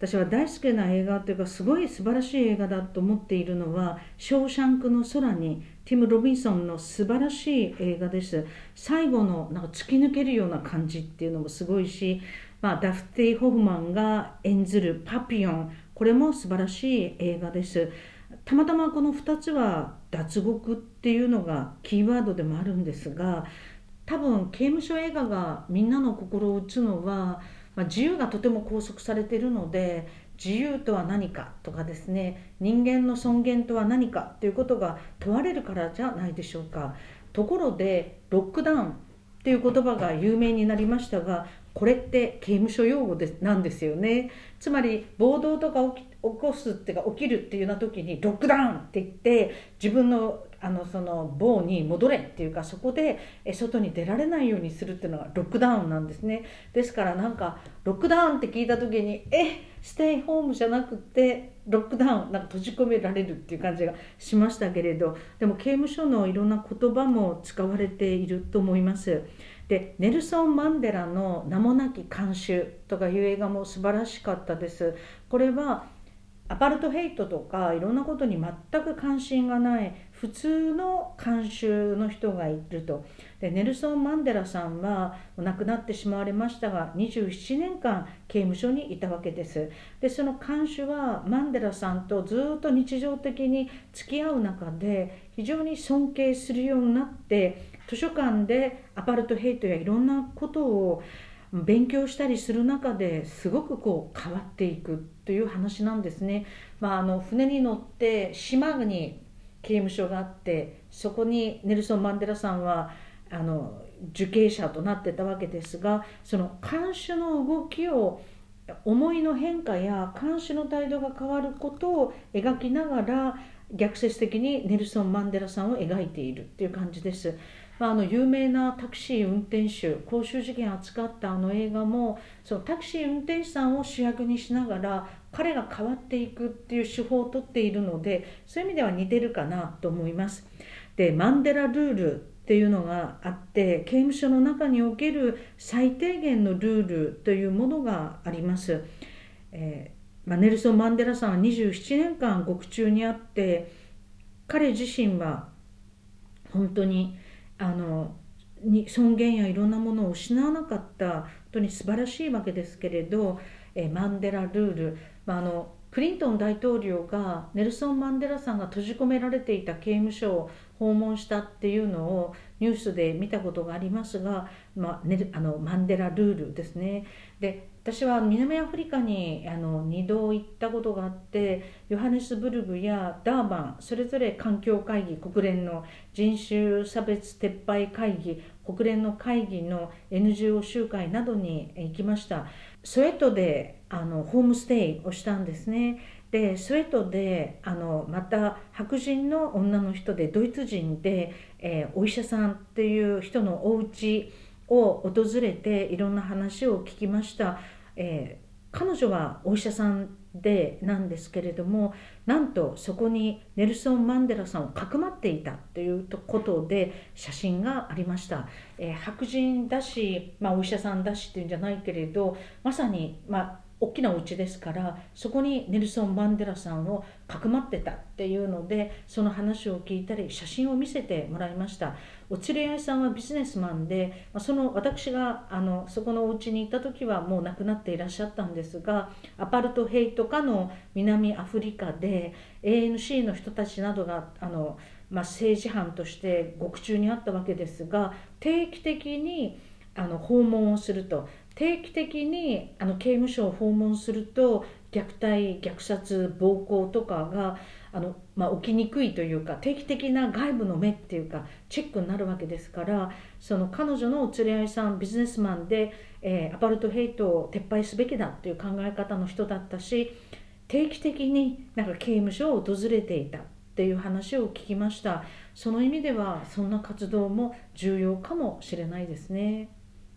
私は大好きな映画というかすごい素晴らしい映画だと思っているのは「ショーシャンクの空に」ティム・ロビンソンの素晴らしい映画です。最後のなんか突き抜けるような感じっていうのもすごいし、まあ、ダフティ・ホフマンが演ずるパピヨンこれも素晴らしい映画です。たまたまこの2つは脱獄っていうのがキーワードでもあるんですが多分刑務所映画がみんなの心を打つのは、まあ、自由がとても拘束されているので自由とは何かとかですね人間の尊厳とは何かということが問われるからじゃないでしょうか。ところでロックダウンっていう言葉が有名になりましたがこれって刑務所用語でなんですよね。つまり暴動とか起こすっていうか起きるっていうような時にロックダウンって言って自分のあのその棒に戻れっていうかそこで外に出られないようにするっていうのがロックダウンなんですね。ですからなんかロックダウンって聞いた時にえステイホームじゃなくてロックダウンなんか閉じ込められるっていう感じがしましたけれどでも刑務所のいろんな言葉も使われていると思います。でネルソン・マンデラの「名もなき慣習」とかいう映画も素晴らしかったです。これはアパルトヘイトとかいろんなことに全く関心がない普通の監修の人がいると。でネルソン・マンデラさんは亡くなってしまわれましたが27年間刑務所にいたわけです。でその監修はマンデラさんとずっと日常的に付き合う中で非常に尊敬するようになって図書館でアパルトヘイトやいろんなことを勉強したりする中ですごくこう変わっていくという話なんですね。まあ、あの船に乗って島に刑務所があってそこにネルソン・マンデラさんはあの受刑者となってたわけですがその看守の動きを思いの変化や看守の態度が変わることを描きながら逆説的にネルソン・マンデラさんを描いているっていう感じです。まあ、あの有名なタクシー運転手公衆事件を扱ったあの映画もそのタクシー運転手さんを主役にしながら彼が変わっていくっていう手法をとっているのでそういう意味では似てるかなと思います。でマンデラルールっていうのがあって刑務所の中における最低限のルールというものがあります。えー、まあ、ネルソン・マンデラさんは27年間獄中にあって彼自身は本当にあのに尊厳やいろんなものを失わなかった。本当に素晴らしいわけですけれど、えマンデラルール、まあ、あのクリントン大統領がネルソン・マンデラさんが閉じ込められていた刑務所を訪問したっていうのをニュースで見たことがありますが、まあ、ね、あのマンデラルールですね。で私は南アフリカにあの2度行ったことがあってヨハネスブルグやダーバンそれぞれ環境会議国連の人種差別撤廃会議国連の会議の NGO 集会などに行きました。スウェットであのホームステイをしたんですね。でスウェットであのまた白人の女の人でドイツ人で、えー、お医者さんっていう人のお家を訪れていろんな話を聞きました、えー、彼女はお医者さんでなんですけれどもなんとそこにネルソン・マンデラさんをかくまっていたということで写真がありました、えー、白人だし、まあ、お医者さんだしっていうんじゃないけれどまさに、まあ、大きなお家ですからそこにネルソン・マンデラさんをかくまってたっていうのでその話を聞いたり写真を見せてもらいました。お連れ合いさんはビジネスマンでその私があのそこのお家に行った時はもう亡くなっていらっしゃったんですがアパルトヘイト下の南アフリカで ANC の人たちなどがあの、まあ、政治犯として獄中にあったわけですが定期的にあの訪問をすると。定期的にあの刑務所を訪問すると虐待虐殺暴行とかがあの、まあ、起きにくいというか定期的な外部の目っていうかチェックになるわけですからその彼女のお連れ合いさんビジネスマンで、えー、アパルトヘイトを撤廃すべきだっていう考え方の人だったし定期的になんか刑務所を訪れていたっていう話を聞きましたその意味ではそんな活動も重要かもしれないですね。